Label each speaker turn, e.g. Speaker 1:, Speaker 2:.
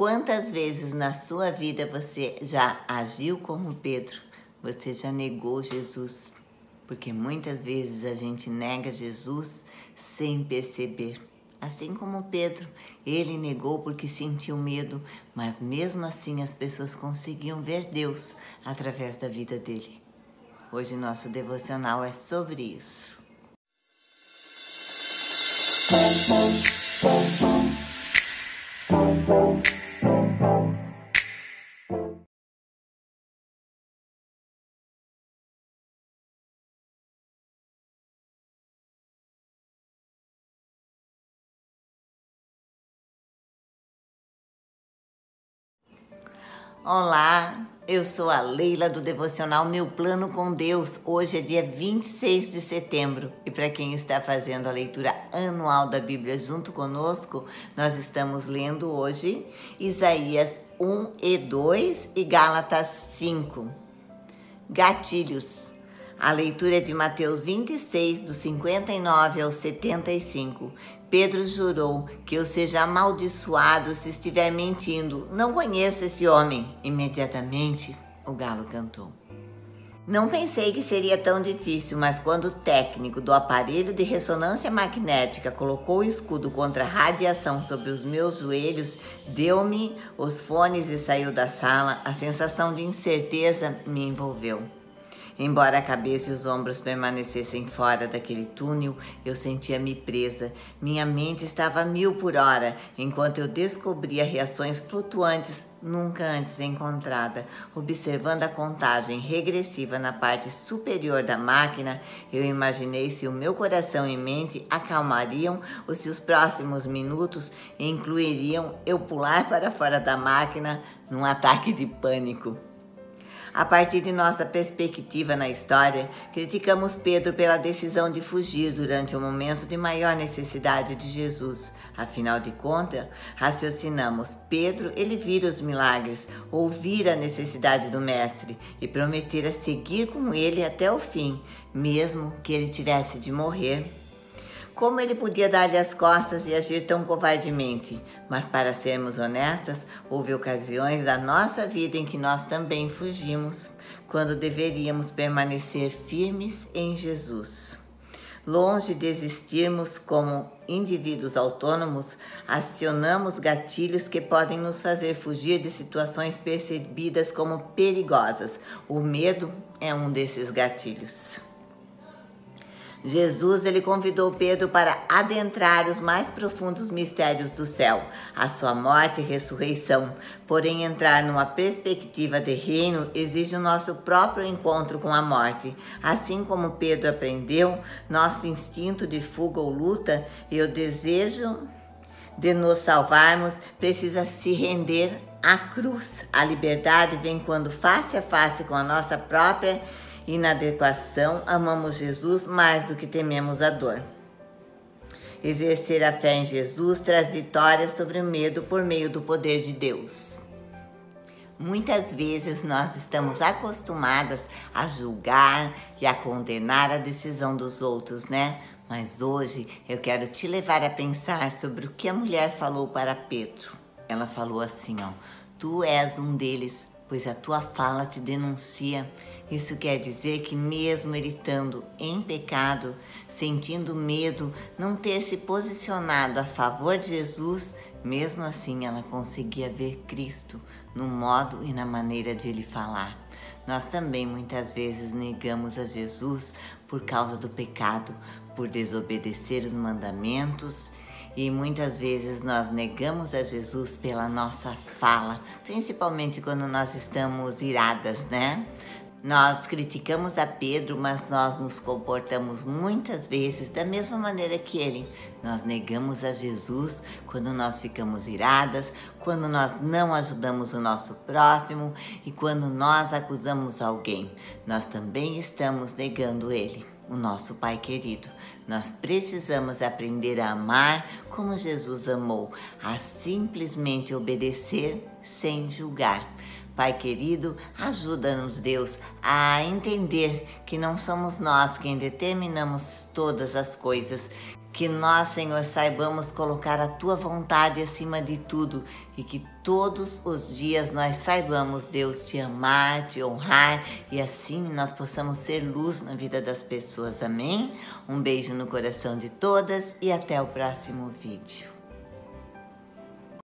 Speaker 1: Quantas vezes na sua vida você já agiu como Pedro? Você já negou Jesus? Porque muitas vezes a gente nega Jesus sem perceber. Assim como Pedro, ele negou porque sentiu medo, mas mesmo assim as pessoas conseguiam ver Deus através da vida dele. Hoje nosso devocional é sobre isso. Olá, eu sou a Leila do devocional Meu Plano com Deus. Hoje é dia 26 de setembro e para quem está fazendo a leitura anual da Bíblia junto conosco, nós estamos lendo hoje Isaías 1 e 2 e Gálatas 5. Gatilhos. A leitura é de Mateus 26, do 59 ao 75. Pedro jurou que eu seja amaldiçoado se estiver mentindo. Não conheço esse homem. Imediatamente o galo cantou. Não pensei que seria tão difícil, mas quando o técnico do aparelho de ressonância magnética colocou o escudo contra a radiação sobre os meus joelhos, deu-me os fones e saiu da sala, a sensação de incerteza me envolveu. Embora a cabeça e os ombros permanecessem fora daquele túnel, eu sentia-me presa. Minha mente estava a mil por hora, enquanto eu descobria reações flutuantes nunca antes encontrada. Observando a contagem regressiva na parte superior da máquina, eu imaginei se o meu coração e mente acalmariam ou se os próximos minutos incluiriam eu pular para fora da máquina num ataque de pânico. A partir de nossa perspectiva na história, criticamos Pedro pela decisão de fugir durante o momento de maior necessidade de Jesus. Afinal de contas, raciocinamos: Pedro, ele vira os milagres, ouvira a necessidade do Mestre e prometera seguir com ele até o fim, mesmo que ele tivesse de morrer como ele podia dar-lhe as costas e agir tão covardemente? Mas, para sermos honestas, houve ocasiões da nossa vida em que nós também fugimos, quando deveríamos permanecer firmes em Jesus. Longe de existirmos como indivíduos autônomos, acionamos gatilhos que podem nos fazer fugir de situações percebidas como perigosas. O medo é um desses gatilhos. Jesus ele convidou Pedro para adentrar os mais profundos mistérios do céu, a sua morte e ressurreição. Porém, entrar numa perspectiva de reino exige o nosso próprio encontro com a morte. Assim como Pedro aprendeu, nosso instinto de fuga ou luta e o desejo de nos salvarmos precisa se render à cruz. A liberdade vem quando face a face com a nossa própria inadequação, amamos Jesus mais do que tememos a dor. Exercer a fé em Jesus traz vitória sobre o medo por meio do poder de Deus. Muitas vezes nós estamos acostumadas a julgar e a condenar a decisão dos outros, né? Mas hoje eu quero te levar a pensar sobre o que a mulher falou para Pedro. Ela falou assim, ó: Tu és um deles, pois a tua fala te denuncia. Isso quer dizer que, mesmo ele estando em pecado, sentindo medo, não ter se posicionado a favor de Jesus, mesmo assim ela conseguia ver Cristo no modo e na maneira de ele falar. Nós também muitas vezes negamos a Jesus por causa do pecado, por desobedecer os mandamentos e muitas vezes nós negamos a Jesus pela nossa fala, principalmente quando nós estamos iradas, né? Nós criticamos a Pedro, mas nós nos comportamos muitas vezes da mesma maneira que ele. Nós negamos a Jesus quando nós ficamos iradas, quando nós não ajudamos o nosso próximo e quando nós acusamos alguém. Nós também estamos negando ele o nosso Pai querido. Nós precisamos aprender a amar como Jesus amou, a simplesmente obedecer sem julgar. Pai querido, ajuda-nos, Deus, a entender que não somos nós quem determinamos todas as coisas, Que nós, Senhor, saibamos colocar a tua vontade acima de tudo e que todos os dias nós saibamos, Deus, te amar, te honrar e assim nós possamos ser luz na vida das pessoas. Amém? Um beijo no coração de todas e até o próximo vídeo.